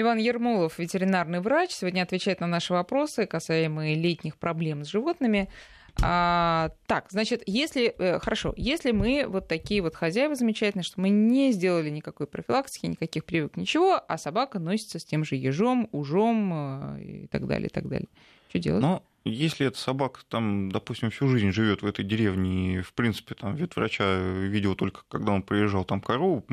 Иван Ермолов, ветеринарный врач, сегодня отвечает на наши вопросы, касаемые летних проблем с животными. А, так, значит, если э, хорошо, если мы вот такие вот хозяева замечательные, что мы не сделали никакой профилактики, никаких прививок, ничего, а собака носится с тем же ежом, ужом э, и так далее, и так далее. Что делать? Ну, если эта собака там, допустим, всю жизнь живет в этой деревне, и, в принципе, там ветврача видел только, когда он приезжал там корову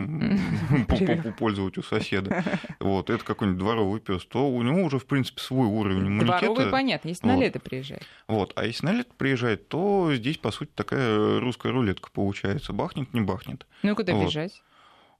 пользовать у соседа, вот, это какой-нибудь дворовый пес, то у него уже, в принципе, свой уровень иммунитета. Дворовый, понятно, если на лето приезжает. Вот, а если на лето приезжает, то здесь, по сути, такая русская рулетка получается. Бахнет, не бахнет. Ну и куда бежать?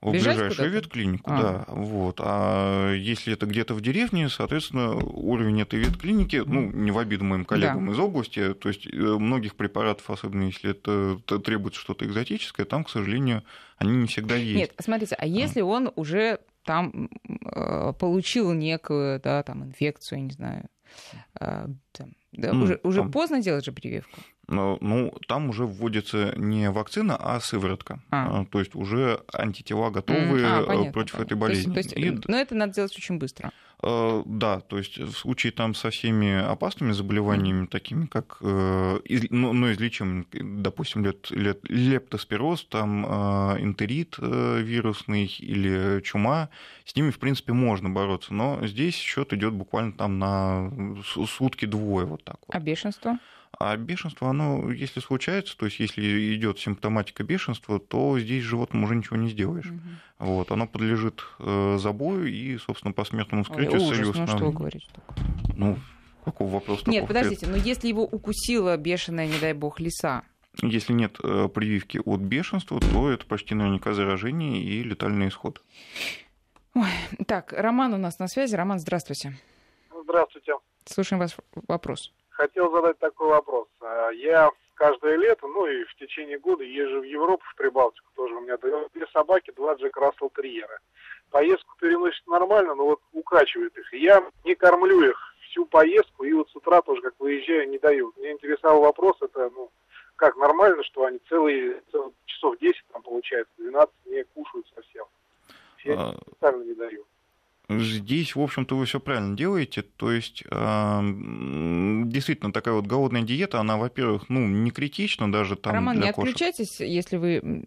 В Бежать ближайшую ветклинику, а. да. Вот. А если это где-то в деревне, соответственно, уровень этой ветклиники, ну, не в обиду моим коллегам да. из области, то есть э, многих препаратов, особенно если это требует что-то экзотическое, там, к сожалению, они не всегда есть. Нет, смотрите, а если он уже там э, получил некую, да, там, инфекцию, не знаю, там, да, ну, уже, уже поздно делать же прививку? ну, там уже вводится не вакцина, а сыворотка. А. а то есть уже антитела готовы а, понятно, против понятно. этой болезни. То есть, то есть, И... Но это надо делать очень быстро. Э, да, то есть в случае там со всеми опасными заболеваниями, такими как э, ну, ну, излечим, допустим, леп, лептоспироз, там э, энтерит вирусный или чума, с ними, в принципе, можно бороться. Но здесь счет идет буквально там на сутки-двое вот так вот. А бешенство? А бешенство, оно, если случается, то есть если идет симптоматика бешенства, то здесь животному уже ничего не сделаешь. Угу. Вот, оно подлежит э, забою и, собственно, посмертному вскрытию Ой, ужас, ну что вы говорите Ну, какого вопроса? Нет, подождите, но если его укусила бешеная, не дай бог, лиса, если нет э, прививки от бешенства, то это почти наверняка заражение и летальный исход. Ой, так, Роман у нас на связи. Роман, здравствуйте. Здравствуйте. Слушаем вас вопрос хотел задать такой вопрос. А, я каждое лето, ну и в течение года езжу в Европу, в Прибалтику тоже. У меня две собаки, два Джек Рассел Терьера. Поездку переносит нормально, но вот укачивает их. Я не кормлю их всю поездку, и вот с утра тоже, как выезжаю, не даю. Меня интересовал вопрос, это, ну, как нормально, что они целые, целые часов 10, там, получается, 12 не кушают совсем. Я а... специально не даю. Здесь, в общем-то, вы все правильно делаете. То есть, действительно, такая вот голодная диета, она, во-первых, ну, не критична даже там Роман, для не кошек. отключайтесь, если вы...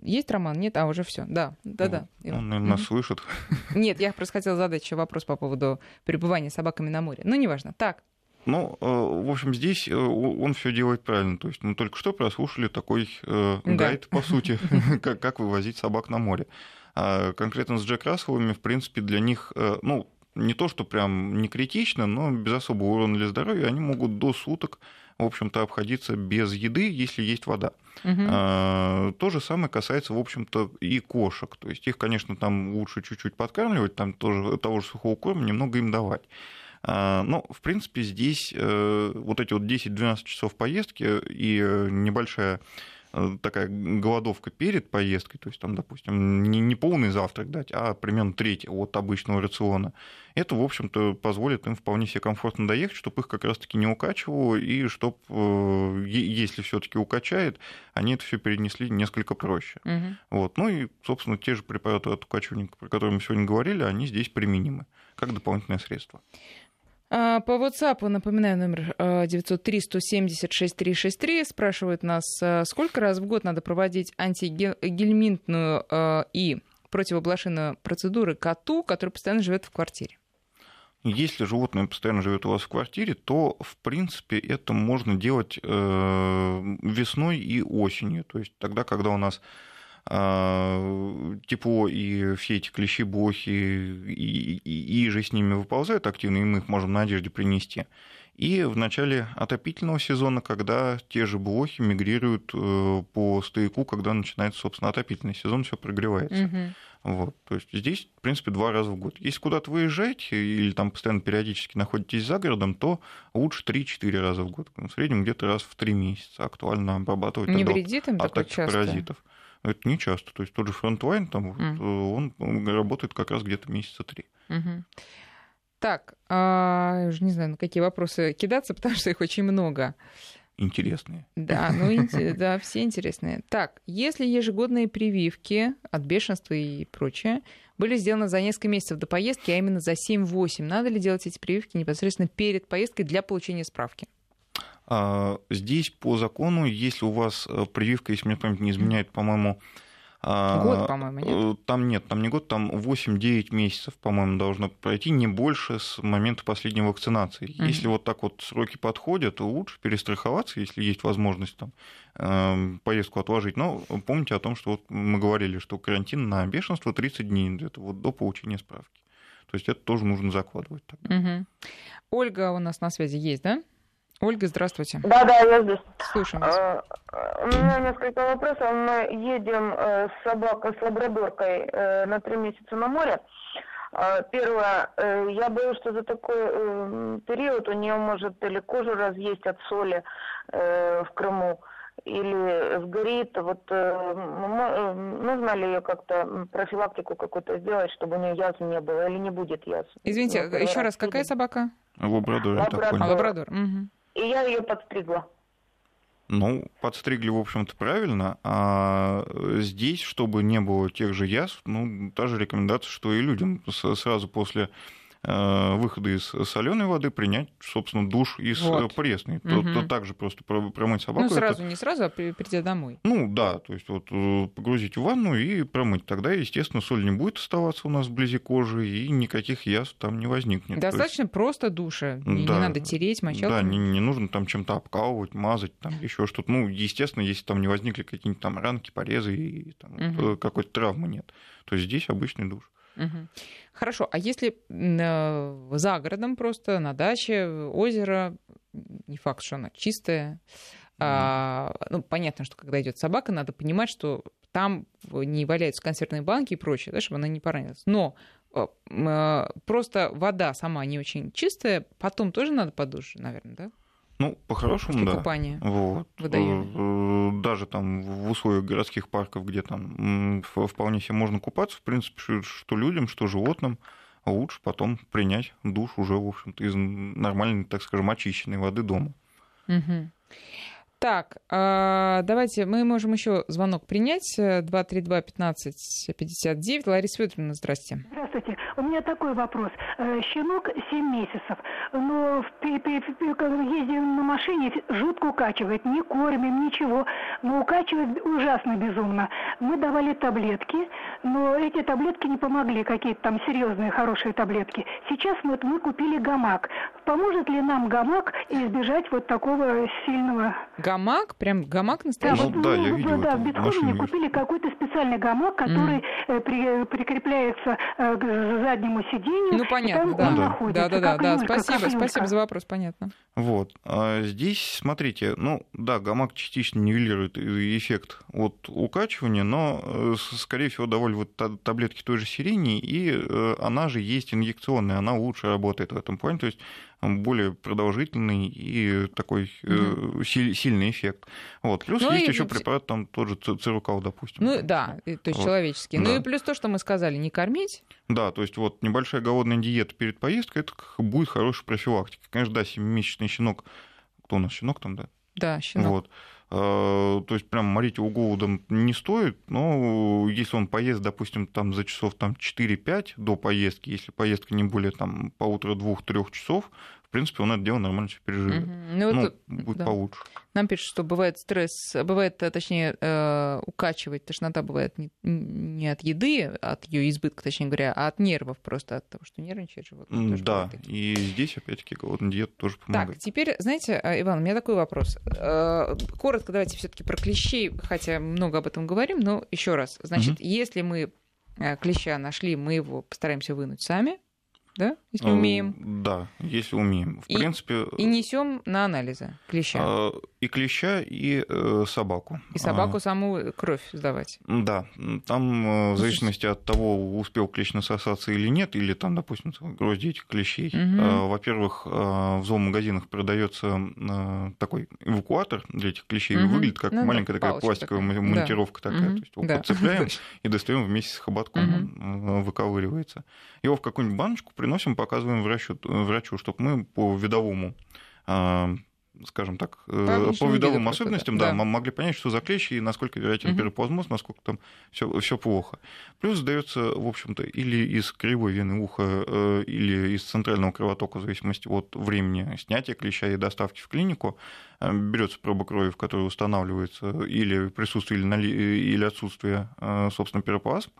Есть Роман? Нет? А, уже все. Да, да, да. Ну, Он, наверное, нас слышит. Нет, я просто хотела задать еще вопрос по поводу пребывания с собаками на море. Ну, неважно. Так, Ну, э, в общем, здесь э, он все делает правильно. То есть мы только что прослушали такой э, Да. гайд, по сути, как, как вывозить собак на море. А конкретно с Джек Расселовыми, в принципе, для них, э, ну, не то, что прям не критично, но без особого урона для здоровья, они могут до суток, в общем-то, обходиться без еды, если есть вода. А, То же самое касается, в общем-то, и кошек. То есть их, конечно, там лучше чуть-чуть подкармливать, там тоже того же сухого корма немного им давать. А, Но, в принципе, здесь э, вот эти вот 10-12 часов поездки и э, небольшая такая голодовка перед поездкой, то есть там, допустим, не, не полный завтрак дать, а примерно треть от обычного рациона, это, в общем-то, позволит им вполне себе комфортно доехать, чтобы их как раз-таки не укачивало, и чтобы, если все-таки укачает, они это все перенесли несколько проще. Мгм. Вот. Ну и, собственно, те же препараты от укачивания, про которые мы сегодня говорили, они здесь применимы как дополнительное средство. А, По WhatsApp, напоминаю, номер э, 903-170-6363, спрашивают нас, э, сколько раз в год надо проводить антигельминтную и противоблошиную процедуры коту, который постоянно живет в квартире? Если животное постоянно живет у вас в квартире, то, в принципе, это можно делать э, весной и осенью. То есть тогда, когда у нас тепло и все эти клещи, блохи и, и, и же с ними выползают активно, и мы их можем на одежде принести. И в начале отопительного сезона, когда те же блохи мигрируют э, по стояку, когда начинается, собственно, отопительный сезон, все прогревается. Мгм. Вот. То есть здесь, в принципе, два раза в год. Если куда-то выезжаете или там постоянно периодически находитесь за городом, то лучше 3-4 раза в год. В среднем где-то раз в 3 месяца актуально обрабатывать Не от вредит им такое атаки часто? паразитов. Это не часто. То есть тот же Frontline, там, э, он работает как раз где-то месяца три. Мгм. Так, а, я уже не знаю, на какие вопросы кидаться, потому что их очень много. Интересные. Да, ну да, все интересные. Так, если ежегодные прививки от бешенства и прочее были сделаны за несколько месяцев до поездки, а именно за 7-8, надо ли делать эти прививки непосредственно перед поездкой для получения справки? А, Здесь по закону, если у вас э, прививка, если мне память не изменяет, по-моему... а, Год, по-моему, нет? э, Там нет, там не год, там 8-9 месяцев, по-моему, должно пройти, не больше с момента последней вакцинации. Мгм. Если вот так вот сроки подходят, то лучше перестраховаться, если есть возможность там э, поездку отложить. Но помните о том, что вот мы говорили, что карантин на бешенство 30 дней, где-то вот до получения справки. То есть это тоже нужно закладывать. тогда. Мгм. Ольга у нас на связи есть, да? Ольга, здравствуйте. Да, да, я здесь. Слушаем вас. А, У меня несколько вопросов. Мы едем э, с собакой, с лабрадоркой э, на три месяца на море. Первое, э, я боюсь, что за такой э, период у нее может или кожу разъесть от соли э, в Крыму, или сгорит. Вот э, нужно ли ее как-то профилактику какую-то сделать, чтобы у нее язв не было, или не будет язв? Извините, еще раз, какая собака? Лабрадор, Лабрадор. А, лабрадор. Мгм. И я ее подстригла. Ну, подстригли, в общем-то, правильно. А здесь, чтобы не было тех же язв, ну, та же рекомендация, что и людям сразу после э, выхода из соленой воды принять, собственно, душ из Вот. э, пресной. То- Мгм. то также просто про- промыть собаку. Ну, это- сразу, не сразу, а при- придя домой. Ну, да, то есть вот э, погрузить в ванну и промыть. Тогда, естественно, соль не будет оставаться у нас вблизи кожи, и никаких язв там не возникнет. То есть- Достаточно просто душа. Не, не Да. надо тереть Да, мочалкой. не, не нужно там чем-то обкалывать, мазать, там еще что-то. Ну, естественно, если там не возникли какие-нибудь там ранки, порезы и там, э, какой-то травмы нет, то здесь обычный душ. Мгм. Хорошо, а если э, за городом просто, на даче, озеро, не факт, что оно чистое, а, ну, понятно, что когда идет собака, надо понимать, что там не валяются консервные банки и прочее, да, чтобы она не поранилась. Но э, э, просто вода сама не очень чистая, потом тоже надо под душ, наверное, да? Ну, по-хорошему, да. купания. Вот. Э, э, Даже там в условиях городских парков, где там вполне себе можно купаться, в принципе, что- людям, что животным, лучше потом принять душ уже, в общем-то, из нормальной, так скажем, очищенной воды дома. Мгм. Так, а, давайте мы можем еще звонок принять. 232-1559. Лариса Федоровна, здрасте. Здравствуйте. У меня такой вопрос. Э, щенок 7 месяцев, но ездим на машине, жутко укачивает, не кормим, ничего, но укачивает ужасно безумно. Мы давали таблетки, но эти таблетки не помогли, какие-то там серьезные, хорошие таблетки. Сейчас вот мы купили гамак. Поможет ли нам гамак избежать вот такого сильного... Гамак? Прям гамак настоящий? Ну, вот, да, я видел. Да, в Бетховене купили какой-то специальный гамак, который mm. при, прикрепляется э, к заднему сиденью. Ну, понятно, да. Да, да, да, да. Спасибо, спасибо за вопрос, понятно. Вот. А здесь, смотрите, ну, да, гамак частично нивелирует эффект от укачивания, но, э, скорее всего, довольно вот таблетки той же сирени, и э, она же есть инъекционная, она лучше работает в этом плане, то есть более продолжительный и такой угу. сильный эффект. Вот. Плюс ну есть еще препарат, там тот же цирукал, допустим. Ну да, то есть вот. человеческий. Да. Ну и плюс то, что мы сказали, не кормить. Да, то есть вот небольшая голодная диета перед поездкой, это будет хорошая профилактика. Конечно, да, 7-месячный щенок, кто у нас щенок там, да? Да, щенок. Вот. А, то есть прям морить его голодом не стоит, но если он поест, допустим, там за часов там, 4-5 до поездки, если поездка не более там, полутора-двух-трех часов, принципе, он это дело нормально все переживет. Угу. Ну, ну, будет да. получше. Нам пишут, что бывает стресс, бывает, э, точнее, э, укачивать, тошнота бывает не, не от еды, от ее избытка, точнее говоря, а от нервов просто, от того, что нервничает животное. Да, и здесь, опять-таки, голодная диета тоже помогает. Так, теперь, знаете, э, Иван, у меня такой вопрос. Коротко давайте все таки про клещей, хотя много об этом говорим, но еще раз. Значит, угу. если мы клеща нашли, мы его постараемся вынуть сами, да, если э, умеем? Да, если умеем. В и, принципе... И несем на анализы клеща. А, и клеща, и э, собаку. И собаку а, саму кровь сдавать. Да, там э, в зависимости от того, успел клещ насосаться или нет, или там, допустим, грозди этих клещей. Угу. Во-первых, в зоомагазинах продается такой эвакуатор для этих клещей. Угу. Выглядит как ну, маленькая такая пластиковая такая. монтировка да. такая. Угу. То есть его да. подцепляем и достаем вместе с хоботком, угу. он выковыривается. Его в какую-нибудь баночку приносим, показываем врачу, врачу чтобы мы по видовому а, скажем так, э, по видовым особенностям, да, да, могли понять, что за клещи и насколько вероятен угу. переплазмоз, насколько там все плохо. Плюс сдается, в общем-то, или из кривой вены уха, э, или из центрального кровотока, в зависимости от времени снятия клеща и доставки в клинику, э, берется проба крови, в которой устанавливается или присутствие или отсутствие, собственно, переплазм.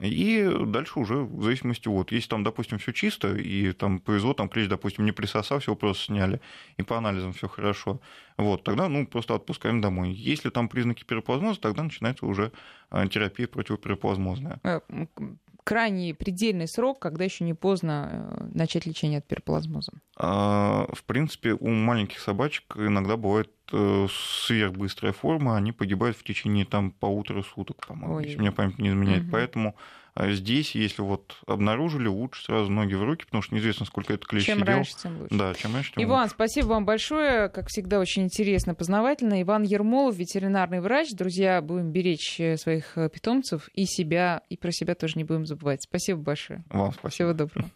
И дальше уже в зависимости от, если там, допустим, все чисто, и там повезло, там клещ, допустим, не присосал, все просто сняли, и по анализам все хорошо, вот, тогда, ну, просто отпускаем домой. Если там признаки переплазмоза, тогда начинается уже э, терапия противопереплазмозная. Э, крайний предельный срок, когда еще не поздно э, начать лечение от переплазмоза? А, в принципе, у маленьких собачек иногда бывает сверхбыстрая форма, они погибают в течение там полутора суток, по-моему, если мне память не изменяет. Угу. Поэтому а здесь, если вот обнаружили, лучше сразу ноги в руки, потому что неизвестно, сколько это клещ Чем сидел. раньше, тем лучше. Да, чем раньше, тем Иван, лучше. спасибо вам большое. Как всегда, очень интересно, познавательно. Иван Ермолов, ветеринарный врач. Друзья, будем беречь э, своих э, питомцев и себя, и про себя тоже не будем забывать. Спасибо большое. Вам спасибо. Всего доброго.